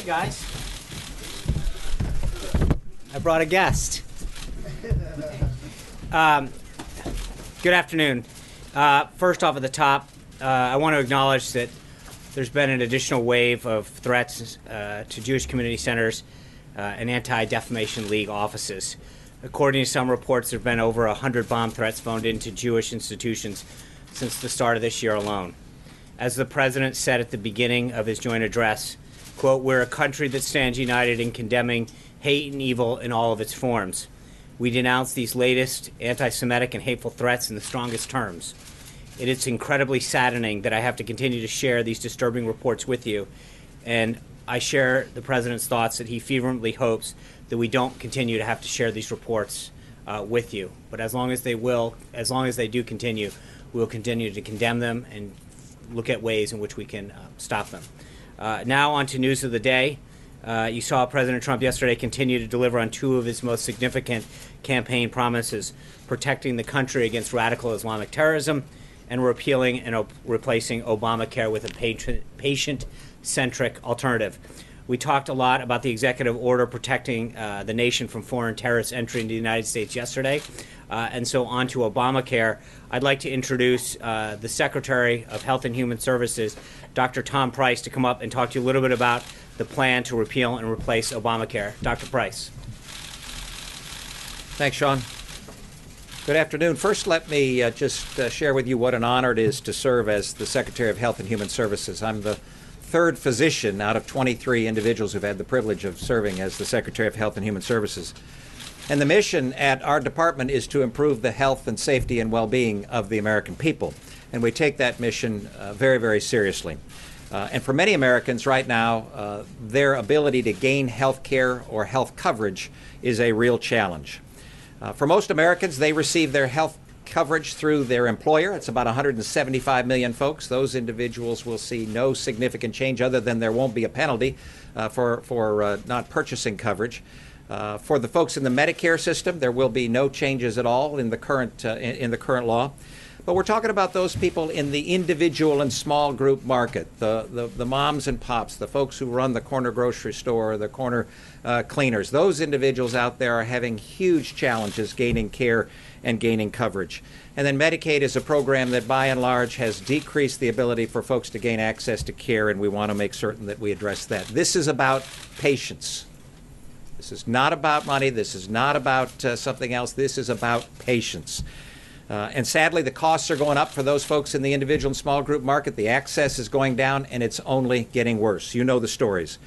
Hey guys. I brought a guest. Um, good afternoon. Uh, first off, at the top, uh, I want to acknowledge that there's been an additional wave of threats uh, to Jewish community centers uh, and Anti Defamation League offices. According to some reports, there have been over 100 bomb threats phoned into Jewish institutions since the start of this year alone. As the president said at the beginning of his joint address, quote, we're a country that stands united in condemning hate and evil in all of its forms. We denounce these latest anti Semitic and hateful threats in the strongest terms. It is incredibly saddening that I have to continue to share these disturbing reports with you, and I share the president's thoughts that he fervently hopes that we don't continue to have to share these reports uh, with you. But as long as they will, as long as they do continue, we will continue to condemn them and look at ways in which we can uh, stop them. Uh, now, on to news of the day. Uh, you saw President Trump yesterday continue to deliver on two of his most significant campaign promises protecting the country against radical Islamic terrorism and repealing and op- replacing Obamacare with a patient centric alternative. We talked a lot about the executive order protecting uh, the nation from foreign terrorist entry into the United States yesterday. Uh, and so on to Obamacare. I'd like to introduce uh, the Secretary of Health and Human Services, Dr. Tom Price, to come up and talk to you a little bit about the plan to repeal and replace Obamacare. Dr. Price. Thanks, Sean. Good afternoon. First, let me uh, just uh, share with you what an honor it is to serve as the Secretary of Health and Human Services. I'm the third physician out of 23 individuals who've had the privilege of serving as the Secretary of Health and Human Services. And the mission at our department is to improve the health and safety and well being of the American people. And we take that mission uh, very, very seriously. Uh, and for many Americans right now, uh, their ability to gain health care or health coverage is a real challenge. Uh, for most Americans, they receive their health coverage through their employer. It's about 175 million folks. Those individuals will see no significant change other than there won't be a penalty uh, for, for uh, not purchasing coverage. Uh, for the folks in the Medicare system, there will be no changes at all in the current, uh, in, in, the current law. But we're talking about those people in the individual and small group market, the, the, the moms and pops, the folks who run the corner grocery store, the corner uh, cleaners. Those individuals out there are having huge challenges gaining care and gaining coverage. And then Medicaid is a program that by and large has decreased the ability for folks to gain access to care, and we want to make certain that we address that. This is about patients. This is not about money. This is not about uh, something else. This is about patients. Uh, and sadly, the costs are going up for those folks in the individual and small group market. The access is going down, and it's only getting worse. You know the stories.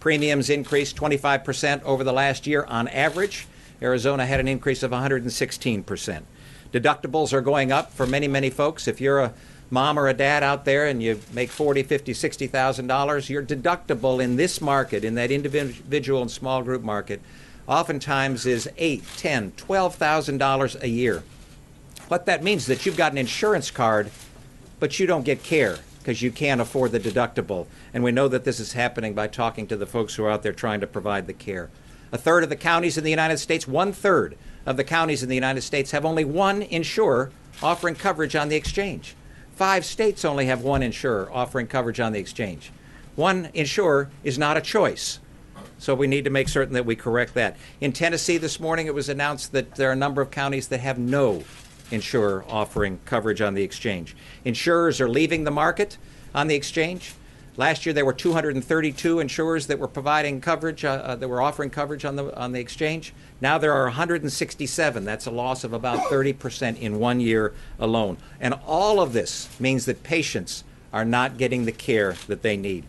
Premiums increased 25% over the last year on average. Arizona had an increase of 116%. Deductibles are going up for many, many folks. If you're a mom or a dad out there and you make 40, 50, 60,000 dollars, your deductible in this market, in that individual and small group market, oftentimes is eight, ten, twelve thousand dollars a year. What that means is that you've got an insurance card, but you don't get care because you can't afford the deductible. And we know that this is happening by talking to the folks who are out there trying to provide the care. A third of the counties in the United States, one third of the counties in the United States have only one insurer offering coverage on the exchange. Five states only have one insurer offering coverage on the exchange. One insurer is not a choice. So we need to make certain that we correct that. In Tennessee this morning, it was announced that there are a number of counties that have no insurer offering coverage on the exchange. Insurers are leaving the market on the exchange. Last year, there were 232 insurers that were providing coverage, uh, uh, that were offering coverage on the on the exchange. Now there are 167. That's a loss of about 30 percent in one year alone. And all of this means that patients are not getting the care that they need.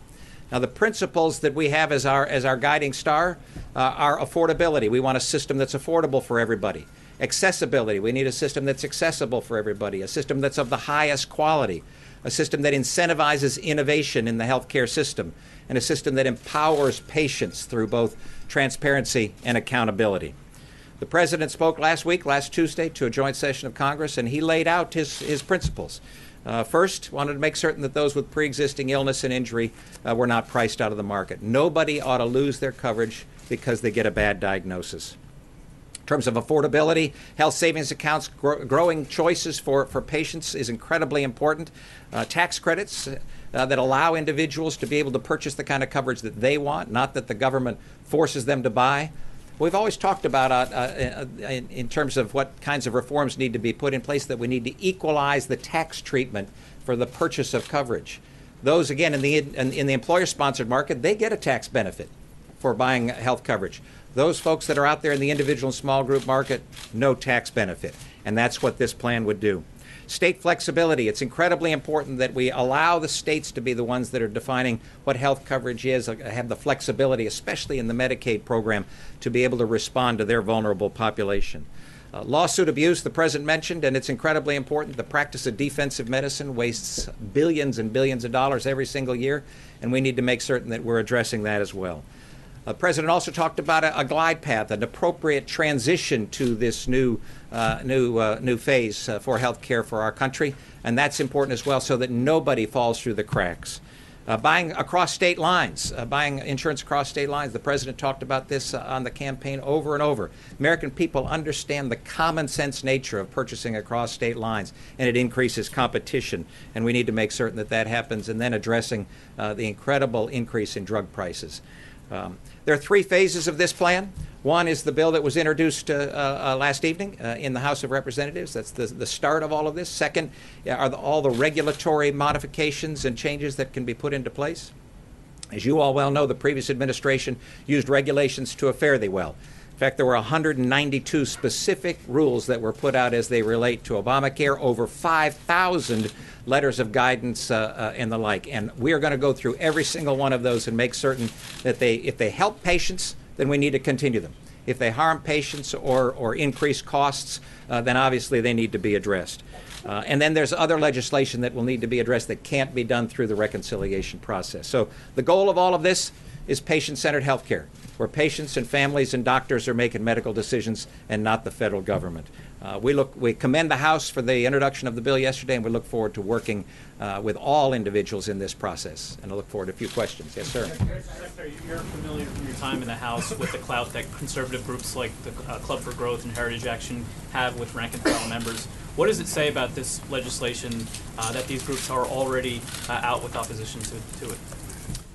Now, the principles that we have as our as our guiding star uh, are affordability. We want a system that's affordable for everybody. Accessibility. We need a system that's accessible for everybody. A system that's of the highest quality a system that incentivizes innovation in the healthcare system, and a system that empowers patients through both transparency and accountability. The president spoke last week, last Tuesday, to a joint session of Congress, and he laid out his, his principles. Uh, first, wanted to make certain that those with pre existing illness and injury uh, were not priced out of the market. Nobody ought to lose their coverage because they get a bad diagnosis terms of affordability, health savings accounts, gro- growing choices for, for patients is incredibly important. Uh, tax credits, uh, that allow individuals to be able to purchase the kind of coverage that they want, not that the government forces them to buy. We've always talked about, uh, uh, in, in terms of what kinds of reforms need to be put in place, that we need to equalize the tax treatment for the purchase of coverage. Those, again, in the, in, in the employer sponsored market, they get a tax benefit for buying health coverage. Those folks that are out there in the individual and small group market, no tax benefit. And that's what this plan would do. State flexibility. It's incredibly important that we allow the states to be the ones that are defining what health coverage is, uh, have the flexibility, especially in the Medicaid program, to be able to respond to their vulnerable population. Uh, lawsuit abuse, the president mentioned, and it's incredibly important. The practice of defensive medicine wastes billions and billions of dollars every single year, and we need to make certain that we're addressing that as well. The uh, president also talked about a, a, glide path, an appropriate transition to this new, uh, new, uh, new phase uh, for health care for our country, and that's important as well so that nobody falls through the cracks. Uh, buying across state lines, uh, buying insurance across state lines. The president talked about this on the campaign over and over. American people understand the common sense nature of purchasing across state lines, and it increases competition. And we need to make certain that that happens, and then addressing the incredible increase in drug prices. Um, there are three phases of this plan. One is the bill that was introduced uh, uh, last evening uh, in the House of Representatives. That's the, the start of all of this. Second are the, all the regulatory modifications and changes that can be put into place. As you all well know, the previous administration used regulations to a fare thee well In fact, there were 192 specific rules that were put out as they relate to Obamacare, over 5,000 letters of guidance uh, uh, and the like. And we are going to go through every single one of those and make certain that they, if they help patients, then we need to continue them. If they harm patients or, or increase costs, uh, then obviously they need to be addressed. Uh, and then there's other legislation that will need to be addressed that can't be done through the reconciliation process. So the goal of all of this is patient centered health care where patients and families and doctors are making medical decisions and not the federal government. Uh, we look, we commend the House for the introduction of the bill yesterday, and we look forward to working uh, with all individuals in this process. And I look forward to a few questions. Yes, sir. You're familiar from your time in the House with the clout that conservative groups like the uh, Club for Growth and Heritage Action have with rank and file members. What does it say about this legislation uh, that these groups are already uh, out with opposition to, to it?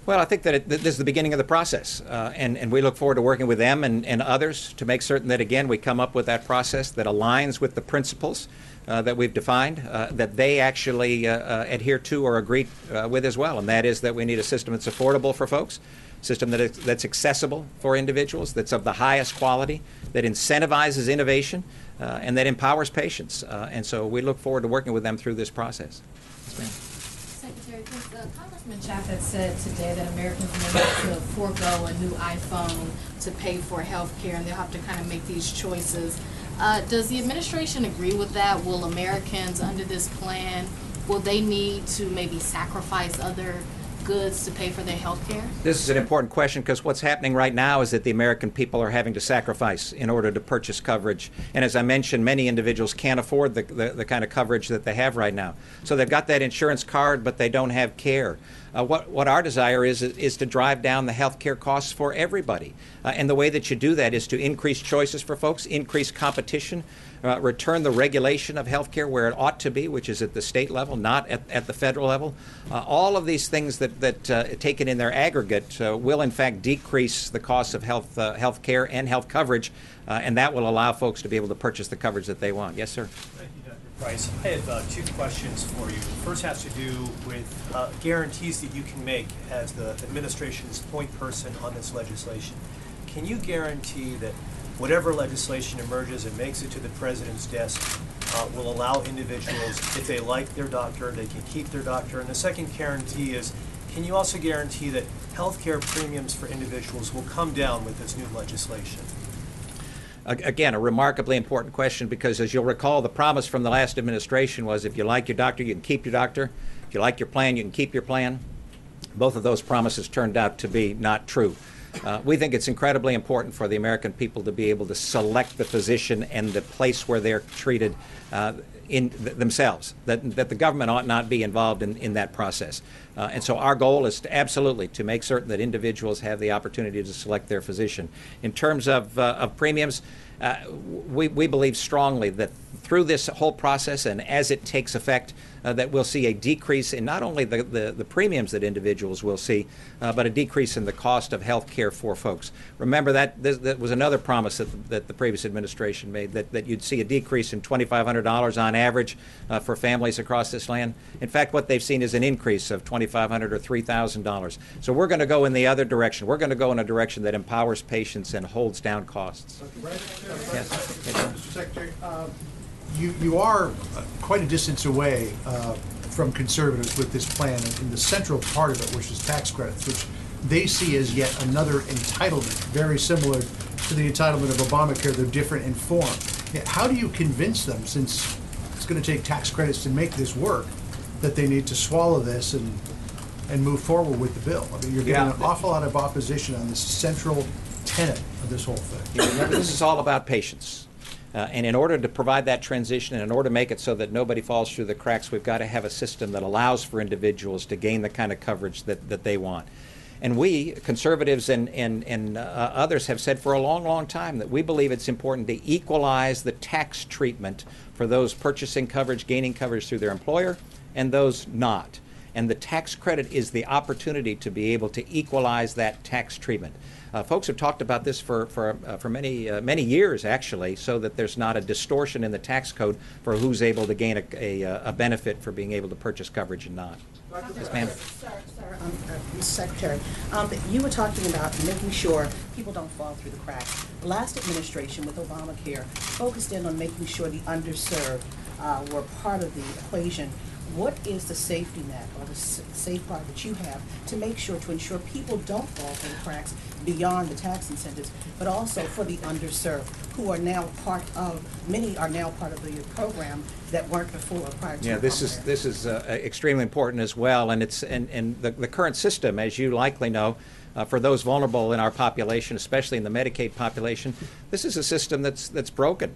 Well, I think that it, this is the beginning of the process, uh, and, and we look forward to working with them and, and others to make certain that, again, we come up with that process that aligns with the principles uh, that we've defined, uh, that they actually uh, uh, adhere to or agree uh, with as well. And that is that we need a system that's affordable for folks, system that is, that's accessible for individuals, that's of the highest quality, that incentivizes innovation, and that empowers patients. and so we look forward to working with them through this process. Yes, Congressman Chaffetz said today that Americans may have to forego a new iPhone to pay for health care, and they'll have to kind of make these choices. Uh, does the administration agree with that? Will Americans under this plan, will they need to maybe sacrifice other goods to pay for their health care? This is an important question because what's happening right now is that the American people are having to sacrifice in order to purchase coverage. And as I mentioned, many individuals can't afford the, the, the kind of coverage that they have right now. So they've got that insurance card, but they don't have care. Uh, what, what our desire is, is to drive down the health care costs for everybody. Uh, and the way that you do that is to increase choices for folks, increase competition, uh, return the regulation of health care where it ought to be, which is at the state level, not at, at the federal level. Uh, all of these things that, that uh, taken in their aggregate uh, will, in fact, decrease the cost of health, health care and health coverage, and that will allow folks to be able to purchase the coverage that they want. Yes, sir. Price. I have two questions for you. The first has to do with guarantees that you can make as the administration's point person on this legislation. Can you guarantee that whatever legislation emerges and makes it to the president's desk uh, will allow individuals, if they like their doctor, they can keep their doctor. And the second guarantee is, can you also guarantee that health care premiums for individuals will come down with this new legislation? Again, a remarkably important question because, as you'll recall, the promise from the last administration was if you like your doctor, you can keep your doctor. If you like your plan, you can keep your plan. Both of those promises turned out to be not true. Uh, we think it's incredibly important for the American people to be able to select the physician and the place where they're treated. Uh, in th- themselves, that, that the government ought not be involved in, in that process. Uh, and so our goal is to absolutely to make certain that individuals have the opportunity to select their physician. In terms of, uh, of premiums, uh, we, we believe strongly that through this whole process and as it takes effect, uh, that we'll see a decrease in not only the, the, the premiums that individuals will see, uh, but a decrease in the cost of health care for folks. Remember that this, that was another promise that, that the previous administration made that, that you'd see a decrease in $2,500 on average uh, for families across this land. In fact, what they've seen is an increase of $2,500 or $3,000. So we're going to go in the other direction. We're going to go in a direction that empowers patients and holds down costs. Yes. Mr. Secretary, uh, you, you are uh, quite a distance away uh, from conservatives with this plan in the central part of it, which is tax credits, which they see as yet another entitlement, very similar to the entitlement of Obamacare, they're different in form. How do you convince them, since it's going to take tax credits to make this work, that they need to swallow this and, and move forward with the bill? I mean, you're getting an awful lot of opposition on this central tenet of this whole thing. You Remember, this is all about patients. Uh, and in order to provide that transition, and in order to make it so that nobody falls through the cracks, we've got to have a system that allows for individuals to gain the kind of coverage that, that they want. And we, conservatives and, and, and uh, others, have said for a long, long time that we believe it's important to equalize the tax treatment for those purchasing coverage, gaining coverage through their employer, and those not. And the tax credit is the opportunity to be able to equalize that tax treatment. Uh, folks have talked about this for, for, uh, for many, uh, many years, actually, so that there's not a distortion in the tax code for who's able to gain a, a, uh, a benefit for being able to purchase coverage and not. Yes, ma'am. Sir, sir, um, uh, Mr. Secretary, um, you were talking about making sure people don't fall through the cracks. The last administration with Obamacare focused in on making sure the underserved uh, were part of the equation. What is the safety net or the s- safeguard that you have to make sure, to ensure people don't fall through the cracks beyond the tax incentives, but also for the underserved, who are now part of, many are now part of the program that weren't before or prior to Yeah, this is, this is uh, extremely important as well, and it's, and, and the, the current system, as you likely know, uh, for those vulnerable in our population, especially in the Medicaid population, this is a system that's, that's broken.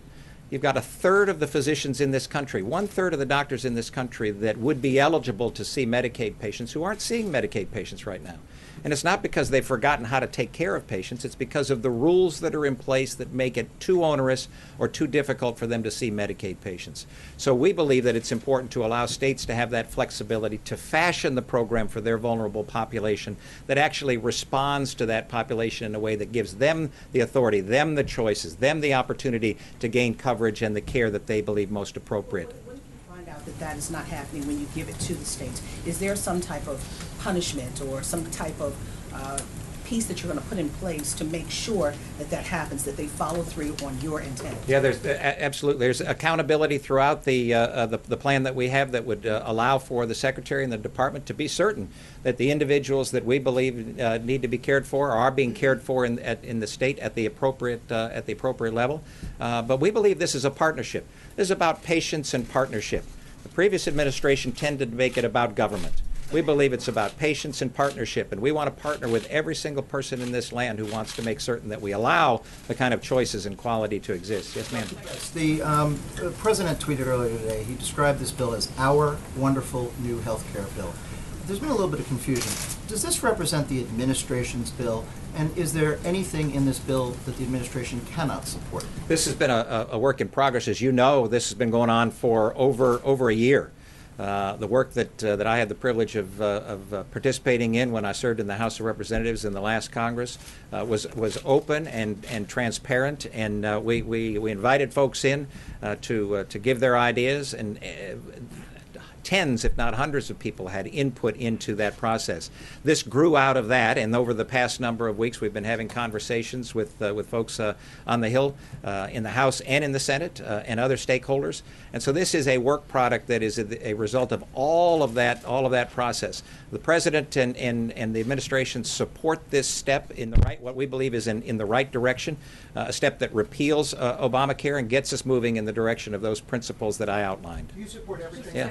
You've got a third of the physicians in this country, one third of the doctors in this country that would be eligible to see Medicaid patients who aren't seeing Medicaid patients right now. And it's not because they've forgotten how to take care of patients, it's because of the rules that are in place that make it too onerous or too difficult for them to see Medicaid patients. So we believe that it's important to allow states to have that flexibility to fashion the program for their vulnerable population that actually responds to that population in a way that gives them the authority, them the choices, them the opportunity to gain coverage and the care that they believe most appropriate. When you find out that that is not happening when you give it to the states, is there some type of punishment or some type of uh, piece that you're going to put in place to make sure that that happens, that they follow through on your intent? Yeah, there's a- absolutely. There's accountability throughout the, uh, uh, the the plan that we have that would uh, allow for the secretary and the department to be certain that the individuals that we believe uh, need to be cared for are being cared for in at, in the state at the appropriate uh, at the appropriate level. Uh, but we believe this is a partnership. This is about patience and partnership. The previous administration tended to make it about government. We believe it's about patience and partnership, and we want to partner with every single person in this land who wants to make certain that we allow the kind of choices and quality to exist. Yes, ma'am. The um, uh, president tweeted earlier today, he described this bill as our wonderful new health care bill. There's been a little bit of confusion. Does this represent the administration's bill? And is there anything in this bill that the administration cannot support? This has been a, a a work in progress. As you know, this has been going on for over, over a year. Uh, the work that, uh, that I had the privilege of, uh, of uh, participating in when I served in the House of Representatives in the last Congress uh, was, was open and, and transparent, and we, we, we invited folks in to, to give their ideas, and tens, if not hundreds of people had input into that process. This grew out of that, and over the past number of weeks, we've been having conversations with, uh, with folks uh, on the Hill, uh, in the House and in the Senate, uh, and other stakeholders. And so this is a work product that is a, a result of all of that, all of that process. The President and, and, and the administration support this step in the right, what we believe is in, in the right direction, uh, a step that repeals uh, Obamacare and gets us moving in the direction of those principles that I outlined. You support everything Yeah.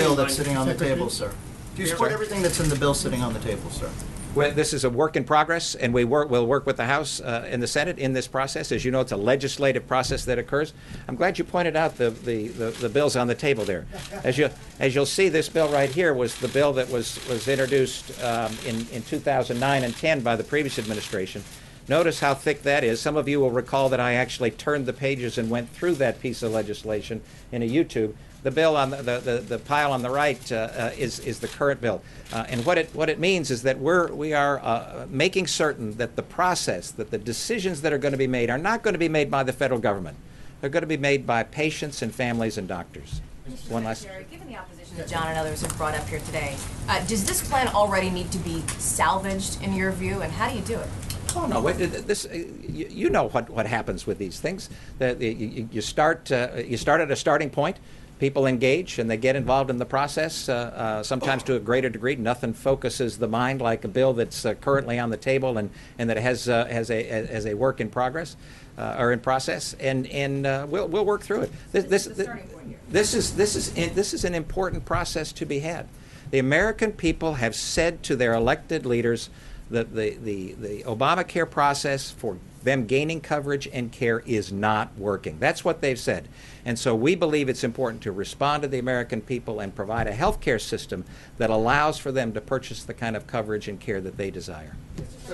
That's in that bill that's sitting on the table, sir. Do you support everything that's in the bill sitting on the table, sir? Well, this is a work in progress, and we work, we'll work with the House uh, and the Senate in this process. As you know, it's a legislative process that occurs. I'm glad you pointed out the, the, the, the bills on the table there. As you as you'll see, this bill right here was the bill that was was introduced um, in in 2009 and 10 by the previous administration. Notice how thick that is. Some of you will recall that I actually turned the pages and went through that piece of legislation in a YouTube. The bill on the, the, the, pile on the right uh, uh, is, is the current bill. Uh, and what it, what it means is that we're, we are uh, making certain that the process, that the decisions that are going to be made are not going to be made by the federal government. They're going to be made by patients and families and doctors. One last. Given the opposition that John and others have brought up here today, uh, does this plan already need to be salvaged in your view, and how do you do it? Oh no! This uh, you, you know what, what happens with these things. The, you, you start uh, you start at a starting point. People engage and they get involved in the process. Uh, uh, sometimes to a greater degree. Nothing focuses the mind like a bill that's uh, currently on the table and, and that has uh, has a has a work in progress or in process. And and we'll we'll work through it. This this, the starting point here. this is this is this is an important process to be had. The American people have said to their elected leaders that the, the, the Obamacare process for them gaining coverage and care is not working. That's what they've said. And so we believe it's important to respond to the American people and provide a health care system that allows for them to purchase the kind of coverage and care that they desire.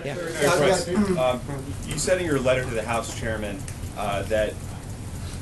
Yeah. Chris, um, you said in your letter to the House Chairman uh, that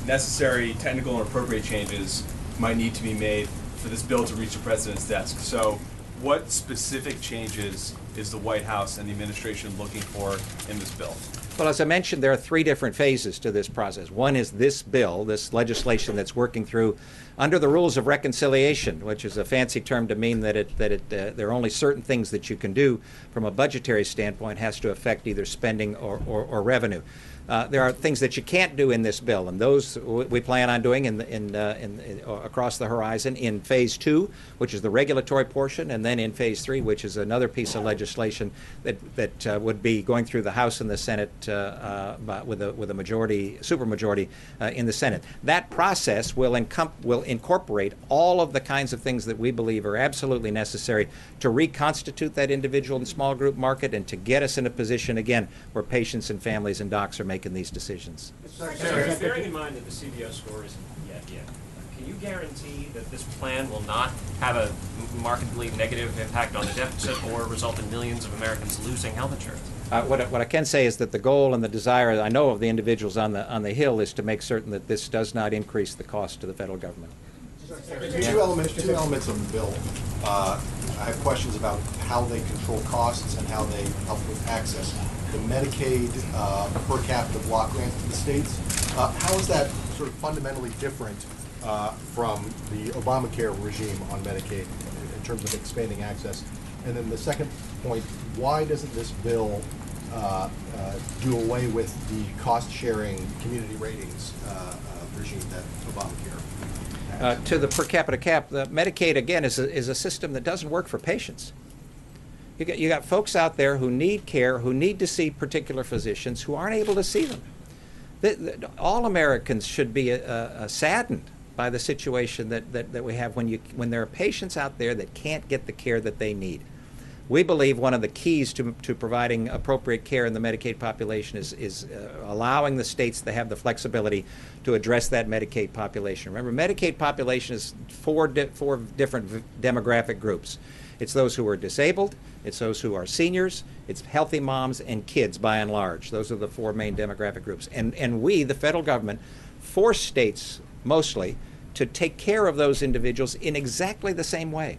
necessary technical and appropriate changes might need to be made for this bill to reach the President's desk. So what specific changes is the White House and the administration looking for in this bill? Well, as I mentioned, there are three different phases to this process. One is this bill, this legislation that's working through under the rules of reconciliation, which is a fancy term to mean that it that it uh, there are only certain things that you can do from a budgetary standpoint has to affect either spending or, or, or revenue. Uh, there are things that you can't do in this bill, and those we plan on doing in, in, uh, in, in, across the horizon in phase two, which is the regulatory portion, and then in phase three, which is another piece of legislation that that uh, would be going through the House and the Senate uh, uh, with a with a majority, supermajority uh, in the Senate. That process will encom- will incorporate all of the kinds of things that we believe are absolutely necessary to reconstitute that individual and small group market and to get us in a position again where patients and families and docs are making making these decisions. Secretary, bearing in mind that the CBO score isn't yet yet, can you guarantee that this plan will not have a markedly negative impact on the deficit or result in millions of Americans losing health insurance? Uh, what, I- what I can say is that the goal and the desire, I know of the individuals on the, on the Hill, is to make certain that this does not increase the cost to the federal government. Two elements, two elements of the bill. Uh, I have questions about how they control costs and how they help with access. The Medicaid uh, per capita block grant to the states, uh, how is that sort of fundamentally different uh, from the Obamacare regime on Medicaid in terms of expanding access? And then the second point, why doesn't this bill uh, uh, do away with the cost-sharing community ratings uh, regime that Obamacare? Uh, to the per capita cap, the Medicaid again is a, is a system that doesn't work for patients. You got, you got folks out there who need care, who need to see particular physicians, who aren't able to see them. The, the, all Americans should be uh, uh, saddened by the situation that, that, that we have when, you, when there are patients out there that can't get the care that they need. We believe one of the keys to, to providing appropriate care in the Medicaid population is, is uh, allowing the states to have the flexibility to address that Medicaid population. Remember, Medicaid population is four, di- four different v- demographic groups. It's those who are disabled, it's those who are seniors, it's healthy moms and kids by and large. Those are the four main demographic groups. And, and we, the federal government, force states mostly to take care of those individuals in exactly the same way.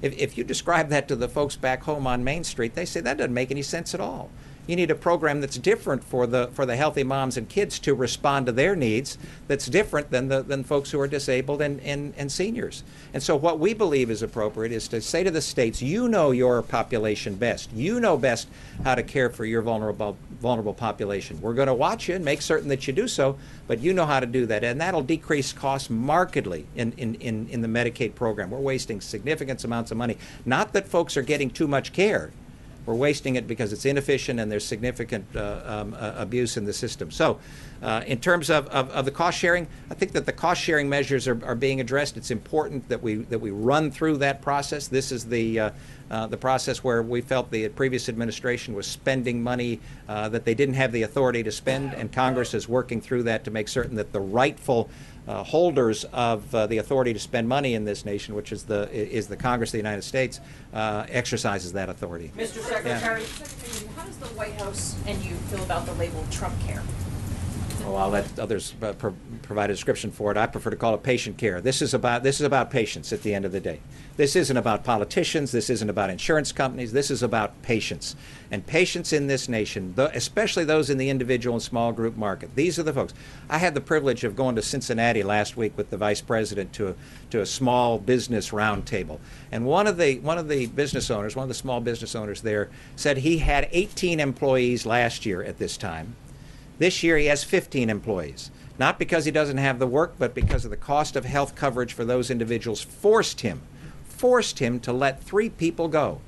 If, if you describe that to the folks back home on Main Street, they say that doesn't make any sense at all. You need a program that's different for the for the healthy moms and kids to respond to their needs. That's different than the than folks who are disabled and, and, and seniors. And so what we believe is appropriate is to say to the states, you know your population best. You know best how to care for your vulnerable vulnerable population. We're going to watch you and make certain that you do so, but you know how to do that. And that'll decrease costs markedly in, in, in, in the Medicaid program. We're wasting significant amounts of money. Not that folks are getting too much care we're wasting it because it's inefficient and there's significant uh, um, uh, abuse in the system. So, uh, in terms of, of, of the cost sharing, I think that the cost sharing measures are, are being addressed. It's important that we that we run through that process. This is the uh, uh, the process where we felt the previous administration was spending money that they didn't have the authority to spend, and Congress is working through that to make certain that the rightful uh, holders of uh, the authority to spend money in this nation, which is the is the Congress of the United States, uh, exercises that authority. Mr. Secretary, how does the White House and you feel about the label Trump care? Well, I'll let others uh, pro- provide a description for it. I prefer to call it patient care. This is about this is about patients at the end of the day. This isn't about politicians. This isn't about insurance companies. This is about patients and patients in this nation, especially those in the individual and small group market. These are the folks. I had the privilege of going to Cincinnati last week with the vice president to a, to a small business roundtable, and one of the one of the business owners, one of the small business owners there, said he had 18 employees last year at this time. This year he has 15 employees. Not because he doesn't have the work, but because of the cost of health coverage for those individuals forced him, forced him to let three people go.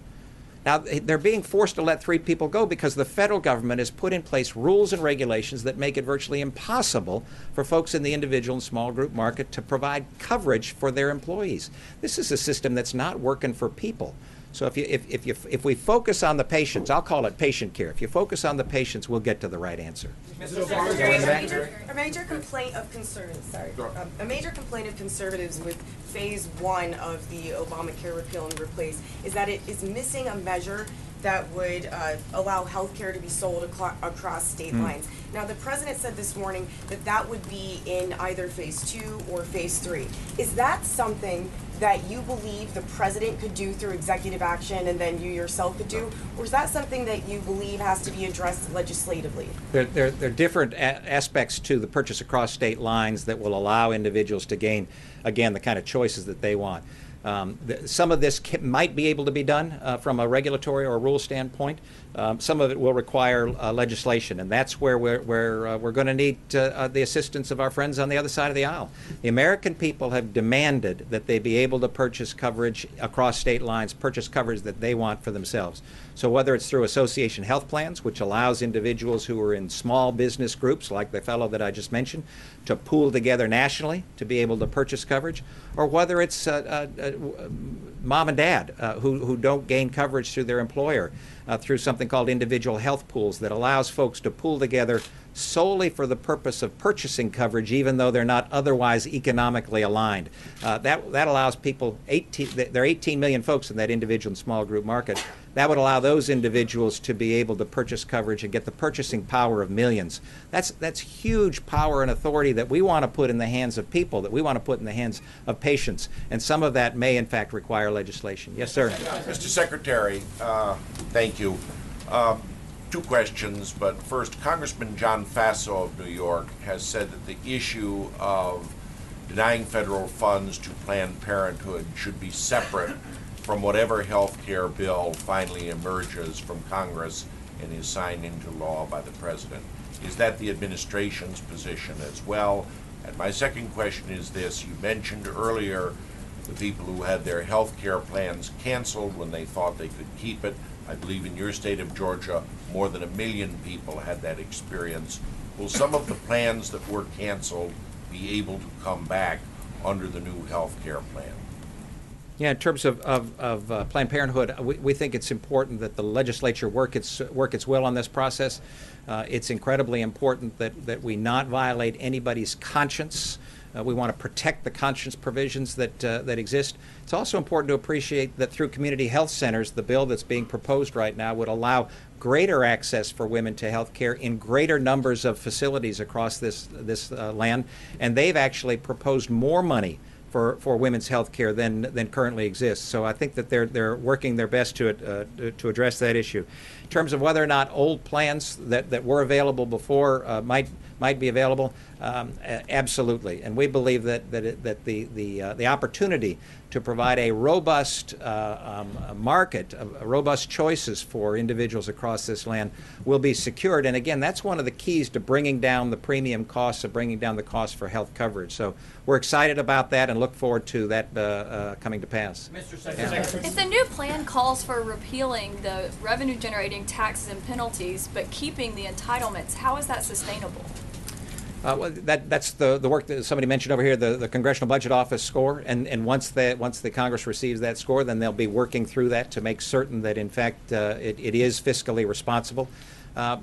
Now, they're being forced to let three people go because the federal government has put in place rules and regulations that make it virtually impossible for folks in the individual and small group market to provide coverage for their employees. This is a system that's not working for people. So if you if, if you if we focus on the patients, I'll call it patient care. If you focus on the patients, we'll get to the right answer. Mr. Secretary, a major, a major complaint of conservatives, sorry, um, a major complaint of conservatives with phase one of the Obamacare repeal and replace is that it is missing a measure that would uh, allow healthcare to be sold aclo- across state Hmm. lines. Now, the president said this morning that that would be in either phase two or phase three. Is that something that you believe the president could do through executive action and then you yourself could do? Or is that something that you believe has to be addressed legislatively? There, there, there are different aspects to the purchase across state lines that will allow individuals to gain, again, the kind of choices that they want. Um, th- some of this might be able to be done uh, from a regulatory or a rule standpoint. Um, some of it will require uh, legislation, and that's where we're, where, uh, we're going to need uh, uh, the assistance of our friends on the other side of the aisle. The American people have demanded that they be able to purchase coverage across state lines, purchase coverage that they want for themselves. So whether it's through association health plans, which allows individuals who are in small business groups, like the fellow that I just mentioned, to pool together nationally to be able to purchase coverage, or whether it's uh, uh, uh, mom and dad uh, who, who don't gain coverage through their employer uh, through something called individual health pools that allows folks to pool together solely for the purpose of purchasing coverage, even though they're not otherwise economically aligned. Uh, that, that allows people, 18, there are 18 million folks in that individual and small group market. That would allow those individuals to be able to purchase coverage and get the purchasing power of millions. That's, that's huge power and authority that we want to put in the hands of people, that we want to put in the hands of patients. And some of that may, in fact, require legislation. Yes, sir. Mr. Secretary, uh, thank you. Uh, Two questions, but first, Congressman John Faso of New York has said that the issue of denying federal funds to Planned Parenthood should be separate from whatever health care bill finally emerges from Congress and is signed into law by the President. Is that the administration's position as well? And my second question is this, you mentioned earlier the people who had their health care plans canceled when they thought they could keep it. I believe in your state of Georgia, more than a million people had that experience. Will some of the plans that were canceled be able to come back under the new health care plan? Yeah, in terms of, of, of uh, Planned Parenthood, we, we think it's important that the legislature work its, work its will on this process. Uh, it's incredibly important that, that we not violate anybody's conscience. Uh, we want to protect the conscience provisions that, uh, that exist. It's also important to appreciate that through community health centers, the bill that's being proposed right now would allow greater access for women to health care in greater numbers of facilities across this, this uh, land. And they've actually proposed more money for, for women's health care than, than currently exists. So I think that they're, they're working their best to, uh, to address that issue. In terms of whether or not old plans that, that were available before uh, might, might be available, Um, absolutely, and we believe that that, it, that the the uh, the opportunity to provide a robust uh, um, market, a, a robust choices for individuals across this land will be secured. And again, that's one of the keys to bringing down the premium costs, of bringing down the cost for health coverage. So we're excited about that and look forward to that uh, uh, coming to pass. Mr. Secretary. If the new plan calls for repealing the revenue generating taxes and penalties, but keeping the entitlements, how is that sustainable? Uh, well, that, that's the, the work that somebody mentioned over here, the, the Congressional Budget Office score. And, and once, the, once the Congress receives that score, then they'll be working through that to make certain that, in fact, uh, it, it is fiscally responsible. Uh,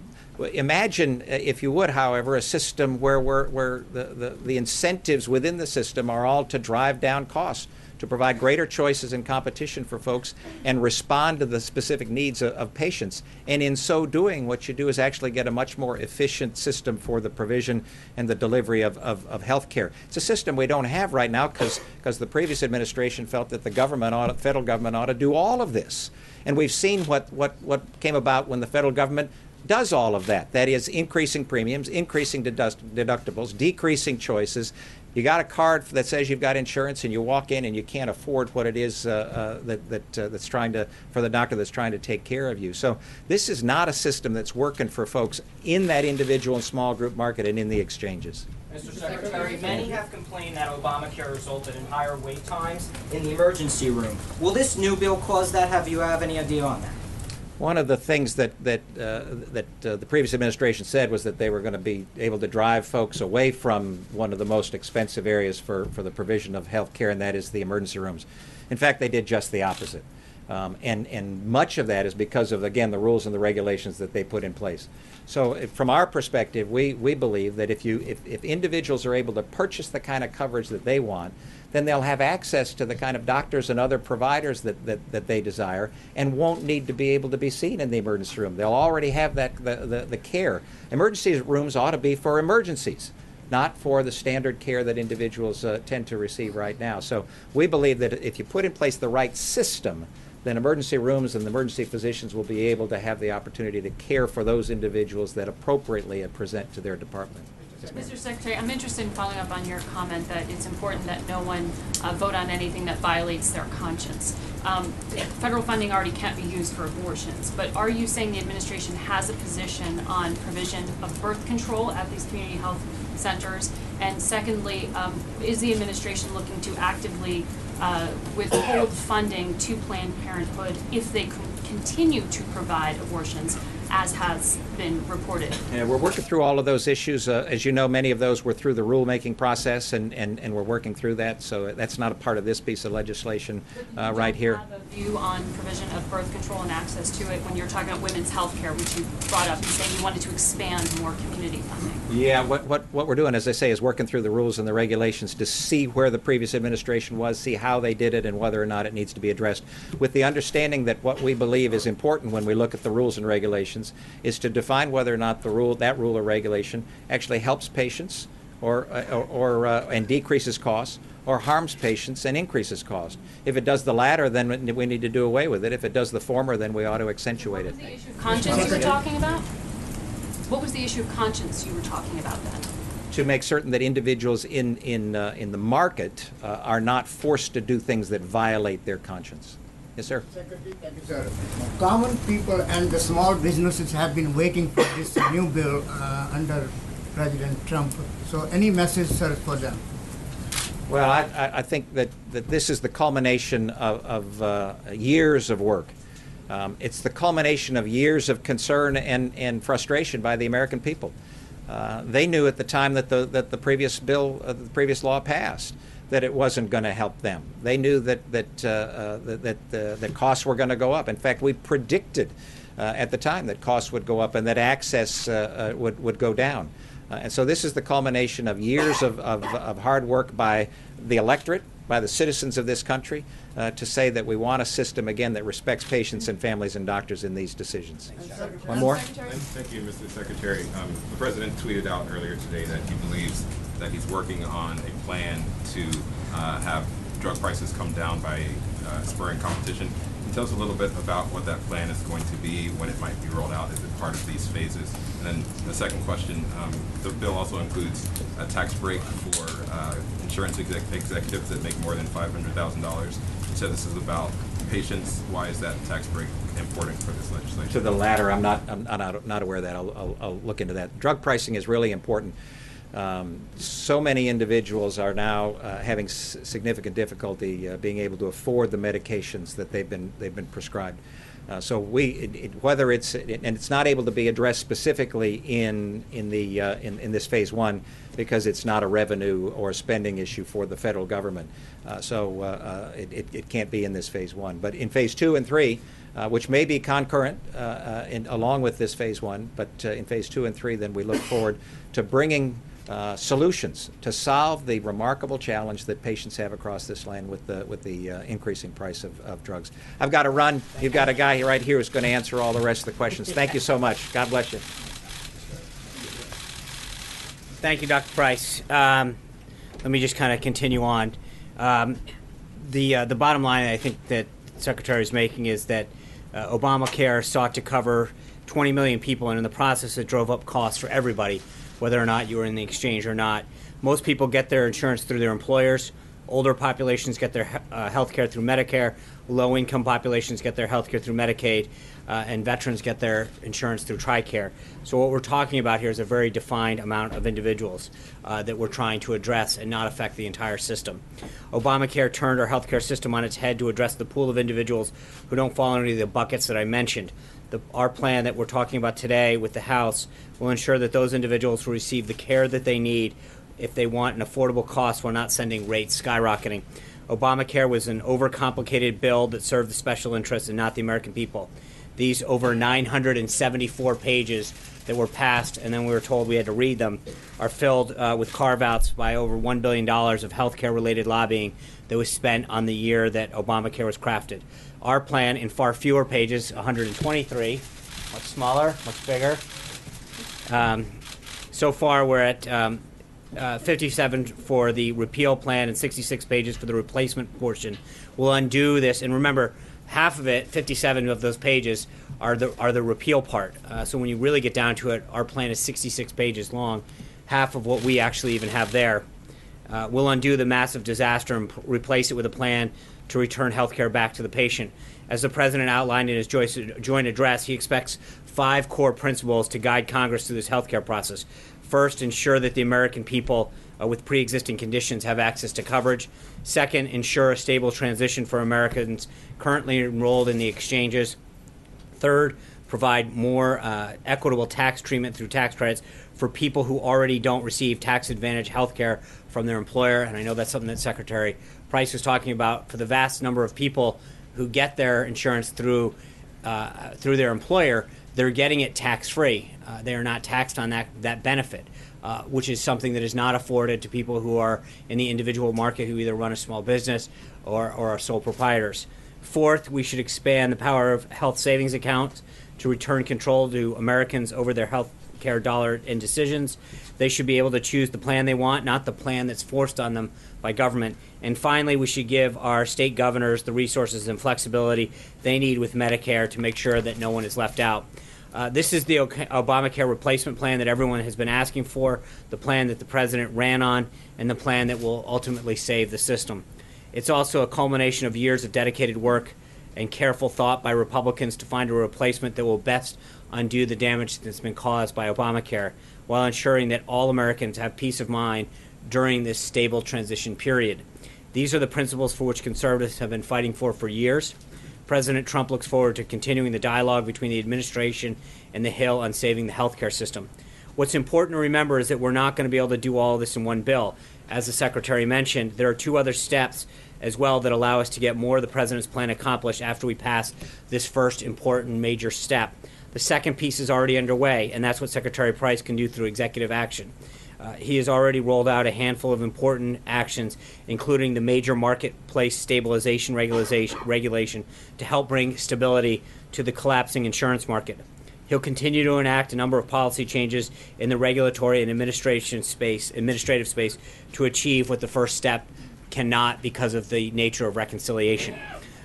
imagine, uh, if you would, however, a system where, where, where the, the, the incentives within the system are all to drive down costs to provide greater choices and competition for folks and respond to the specific needs of, of, patients. And in so doing, what you do is actually get a much more efficient system for the provision and the delivery of, of, of health care. It's a system we don't have right now because the previous administration felt that the government ought, federal government ought to do all of this. And we've seen what, what, what came about when the federal government does all of that. That is increasing premiums, increasing deductibles, decreasing choices, you got a card that says you've got insurance and you walk in and you can't afford what it is uh, uh, that, that uh, that's trying to for the doctor that's trying to take care of you so this is not a system that's working for folks in that individual and small group market and in the exchanges Mr. Secretary, many have complained that Obamacare resulted in higher wait times in the emergency room. Will this new bill cause that? Have you have any idea on that? One of the things that that uh, that uh, the previous administration said was that they were going to be able to drive folks away from one of the most expensive areas for, for the provision of health care, and that is the emergency rooms. In fact, they did just the opposite. Um, and, and much of that is because of, again, the rules and the regulations that they put in place. So, if, from our perspective, we, we believe that if, you, if, if individuals are able to purchase the kind of coverage that they want, then they'll have access to the kind of doctors and other providers that, that, that they desire and won't need to be able to be seen in the emergency room. They'll already have that, the, the, the care. Emergency rooms ought to be for emergencies not for the standard care that individuals uh, tend to receive right now. So we believe that if you put in place the right system, then emergency rooms and the emergency physicians will be able to have the opportunity to care for those individuals that appropriately present to their department. Mr. Secretary, I'm interested in following up on your comment that it's important that no one uh, vote on anything that violates their conscience. Um, federal funding already can't be used for abortions, but are you saying the administration has a position on provision of birth control at these community health centers? And secondly, um, is the administration looking to actively uh, withhold funding to Planned Parenthood if they continue to provide abortions as has been reported. Yeah, we're working through all of those issues. Uh, as you know, many of those were through the rulemaking process, and, and, and we're working through that. So that's not a part of this piece of legislation uh, right here. Have a view on provision of birth control and access to it when you're talking about women's health care, which you brought up and saying you wanted to expand more community funding. Yeah, what, what, what we're doing, as I say, is working through the rules and the regulations to see where the previous administration was, see how they did it, and whether or not it needs to be addressed, with the understanding that what we believe is important when we look at the rules and regulations is to define whether or not the rule, that rule or regulation, actually helps patients or, uh, or, or uh, and decreases costs, or harms patients and increases cost. If it does the latter, then we need to do away with it. If it does the former, then we ought to accentuate it. Conscience you were talking about? What was the issue of conscience you were talking about then? To make certain that individuals in, in, uh, in the market uh, are not forced to do things that violate their conscience. Yes, sir. Secretary, thank you, sir. Common people and the small businesses have been waiting for this new bill uh, under President Trump. So, any message, sir, for them? Well, I, I think that, that this is the culmination of, of uh, years of work. Um, it's the culmination of years of concern and, and frustration by the American people. Uh, they knew at the time that the, that the previous bill, uh, the previous law passed, that it wasn't going to help them. They knew that, that, uh, uh, that, uh, that costs were going to go up. In fact, we predicted at the time that costs would go up and that access would, would go down. and so this is the culmination of years of, of, of hard work by the electorate, by the citizens of this country uh, to say that we want a system, again, that respects patients and families and doctors in these decisions. One more? Thank you, Mr. Secretary. Um, the President tweeted out earlier today that he believes that he's working on a plan to uh, have drug prices come down by uh, spurring competition. Can you tell us a little bit about what that plan is going to be, when it might be rolled out? Is it part of these phases? And then the second question, um, the bill also includes a tax break for uh, insurance exec- executives that make more than $500,000. Said this is about patients. Why is that tax break important for this legislation? To the latter, I'm not, I'm not, not aware of that. I'll, I'll, I'll look into that. Drug pricing is really important. Um, so many individuals are now uh, having significant difficulty uh, being able to afford the medications that they've been they've been prescribed. Uh, so we, it, it, whether it's and it's not able to be addressed specifically in in the uh, in, in this phase one because it's not a revenue or spending issue for the federal government. Uh, so uh, uh, it, it, it can't be in this phase one. But in phase two and three, uh, which may be concurrent in, along with this phase one, but in phase two and three, then we look forward to bringing uh, solutions to solve the remarkable challenge that patients have across this land with the with the uh, increasing price of, of drugs. I've got to run. You've got a guy right here who's going to answer all the rest of the questions. Thank you so much. God bless you. Thank you, Dr. Price. Um, let me just kind of continue on. Um, the uh, the bottom line I think that Secretary is making is that uh, Obamacare sought to cover 20 million people, and in the process, it drove up costs for everybody, whether or not you were in the exchange or not. Most people get their insurance through their employers. Older populations get their uh, health care through Medicare. Low income populations get their health care through Medicaid. Uh, and veterans get their insurance through TRICARE. So, what we're talking about here is a very defined amount of individuals uh, that we're trying to address and not affect the entire system. Obamacare turned our healthcare system on its head to address the pool of individuals who don't fall of the buckets that I mentioned. The, our plan that we're talking about today with the House will ensure that those individuals will receive the care that they need if they want an affordable cost while not sending rates skyrocketing. Obamacare was an overcomplicated bill that served the special interests and not the American people. These over 974 pages that were passed, and then we were told we had to read them, are filled uh, with carve outs by over $1 billion of healthcare related lobbying that was spent on the year that Obamacare was crafted. Our plan, in far fewer pages, 123, much smaller, much bigger. Um, so far, we're at um, uh, 57 for the repeal plan and 66 pages for the replacement portion. We'll undo this, and remember, half of it, 57 of those pages, are the are the repeal part. Uh, so when you really get down to it, our plan is 66 pages long, half of what we actually even have there. Uh, we'll undo the massive disaster and replace it with a plan to return health care back to the patient. As the president outlined in his joint address, he expects five core principles to guide Congress through this health care process. First, ensure that the American people uh, with pre existing conditions have access to coverage. Second, ensure a stable transition for Americans currently enrolled in the exchanges. Third, provide more uh, equitable tax treatment through tax credits for people who already don't receive tax advantage health care from their employer. And I know that's something that Secretary Price was talking about for the vast number of people who get their insurance through uh, through their employer. They're getting it tax free. Uh, they are not taxed on that that benefit, uh, which is something that is not afforded to people who are in the individual market who either run a small business or, or are sole proprietors. Fourth, we should expand the power of health savings accounts to return control to Americans over their health care dollar and decisions. They should be able to choose the plan they want, not the plan that's forced on them by government. And finally, we should give our state governors the resources and flexibility they need with Medicare to make sure that no one is left out. Uh, this is the Obamacare replacement plan that everyone has been asking for, the plan that the president ran on, and the plan that will ultimately save the system. It's also a culmination of years of dedicated work and careful thought by Republicans to find a replacement that will best undo the damage that's been caused by Obamacare while ensuring that all Americans have peace of mind during this stable transition period. These are the principles for which conservatives have been fighting for for years. President Trump looks forward to continuing the dialogue between the administration and the Hill on saving the healthcare system. What's important to remember is that we're not going to be able to do all of this in one bill. As the Secretary mentioned, there are two other steps as well that allow us to get more of the President's plan accomplished after we pass this first important major step. The second piece is already underway, and that's what Secretary Price can do through executive action. Uh, he has already rolled out a handful of important actions, including the major marketplace stabilization regulation, regulation to help bring stability to the collapsing insurance market. He'll continue to enact a number of policy changes in the regulatory and administration space, administrative space to achieve what the first step cannot because of the nature of reconciliation.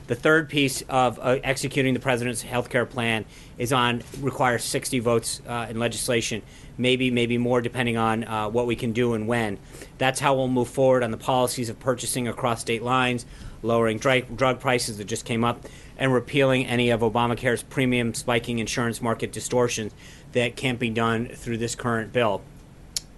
The third piece of uh, executing the president's health care plan is on requires 60 votes uh, in legislation, maybe maybe more depending on uh, what we can do and when. That's how we'll move forward on the policies of purchasing across state lines, lowering drug, drug prices that just came up, and repealing any of Obamacare's premium spiking insurance market distortions that can't be done through this current bill.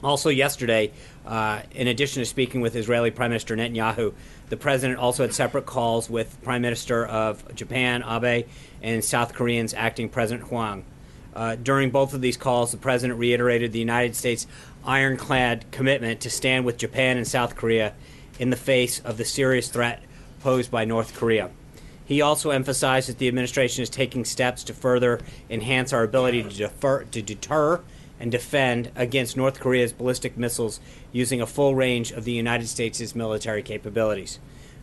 Also, yesterday, uh, in addition to speaking with Israeli Prime Minister Netanyahu, the president also had separate calls with Prime Minister of Japan, Abe, and South Korean's acting President Hwang. Uh, during both of these calls, the president reiterated the United States' ironclad commitment to stand with Japan and South Korea in the face of the serious threat posed by North Korea. He also emphasized that the administration is taking steps to further enhance our ability to, defer, to deter and defend against North Korea's ballistic missiles using a full range of the United States' military capabilities.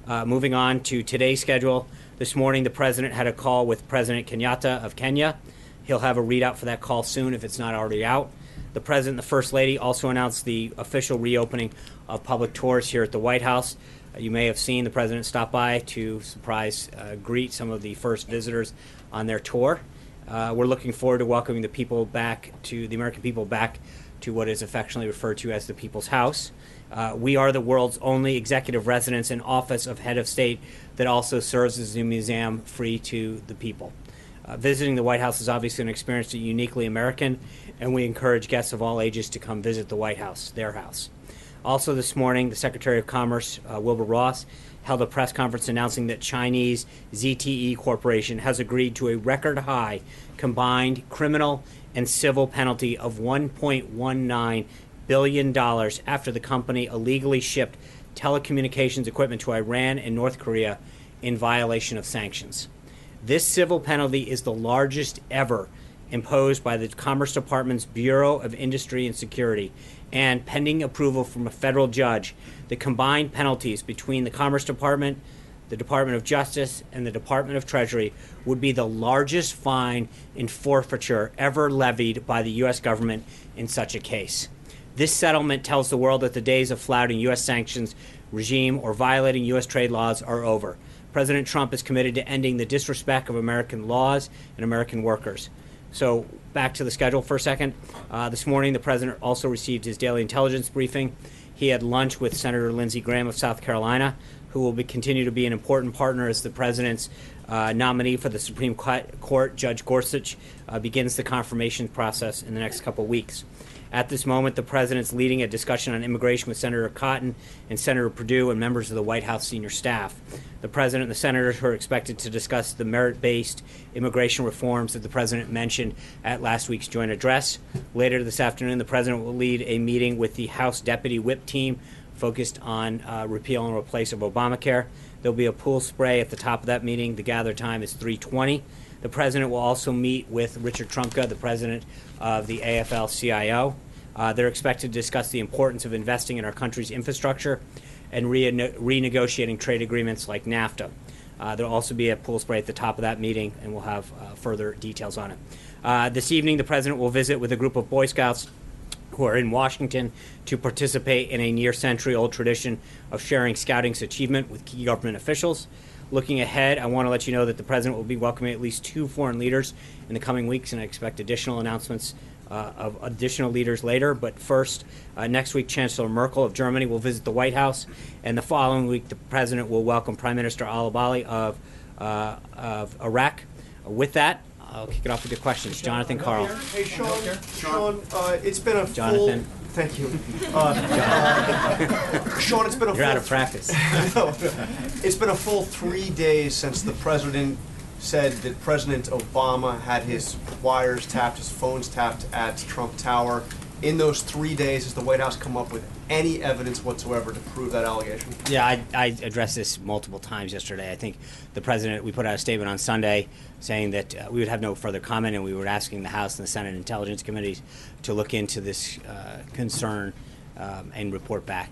Uh, moving on to today's schedule, this morning the president had a call with President Kenyatta of Kenya. He'll have a readout for that call soon if it's not already out. The president and the first lady also announced the official reopening of public tours here at the White House. Uh, you may have seen the president stop by to surprise uh, greet some of the first visitors on their tour. Uh, we're looking forward to welcoming the people back to the American people back to what is affectionately referred to as the People's House. Uh, we are the world's only executive residence and office of head of state that also serves as a museum free to the people. Uh, visiting the White House is obviously an experience that uniquely American, and we encourage guests of all ages to come visit the White House, their house. Also, this morning, the Secretary of Commerce, uh, Wilbur Ross, held a press conference announcing that Chinese ZTE Corporation has agreed to a record high combined criminal and civil penalty of $1.19 billion after the company illegally shipped telecommunications equipment to Iran and North Korea in violation of sanctions. This civil penalty is the largest ever imposed by the Commerce Department's Bureau of Industry and Security, and pending approval from a federal judge, the combined penalties between the Commerce Department, the Department of Justice, and the Department of Treasury would be the largest fine and forfeiture ever levied by the U.S. government in such a case. This settlement tells the world that the days of flouting U.S. sanctions regime or violating U.S. trade laws are over. President Trump is committed to ending the disrespect of American laws and American workers. So, back to the schedule for a second. Uh, this morning, the president also received his daily intelligence briefing. He had lunch with Senator Lindsey Graham of South Carolina, who will be, continue to be an important partner as the president's uh, nominee for the Supreme Court, Judge Gorsuch, uh, begins the confirmation process in the next couple weeks. At this moment, the president's leading a discussion on immigration with Senator Cotton and Senator Perdue and members of the White House senior staff. The president and the senators are expected to discuss the merit based immigration reforms that the president mentioned at last week's joint address. Later this afternoon, the president will lead a meeting with the House Deputy Whip team focused on uh, repeal and replace of Obamacare. There'll be a pool spray at the top of that meeting. The gather time is 320. The president will also meet with Richard Trumka, the president of the AFL-CIO. Uh, they're expected to discuss the importance of investing in our country's infrastructure and rene- renegotiating trade agreements like NAFTA. Uh, there'll also be a pool spray at the top of that meeting, and we'll have uh, further details on it. Uh, this evening, the president will visit with a group of Boy Scouts who are in Washington to participate in a near century old tradition of sharing scouting's achievement with key government officials. Looking ahead, I want to let you know that the president will be welcoming at least two foreign leaders in the coming weeks, and I expect additional announcements uh, of additional leaders later. But first, uh, next week, Chancellor Merkel of Germany will visit the White House, and the following week, the president will welcome Prime Minister Al Abadi of, uh, of Iraq. with that, I'll kick it off with your questions. Jonathan Karl. Hey, Sean. Sean, uh, it's been a Jonathan. full. Thank you. Uh, uh, Sean, it's been a You're full. out of practice. No. It's been a full three days since the president said that President Obama had his wires tapped, his phones tapped at Trump Tower. In those three days, has the White House come up with any evidence whatsoever to prove that allegation? Yeah, I, I addressed this multiple times yesterday. I think the president, we put out a statement on Sunday saying that uh, we would have no further comment, and we were asking the House and the Senate Intelligence Committees to look into this uh, concern um, and report back.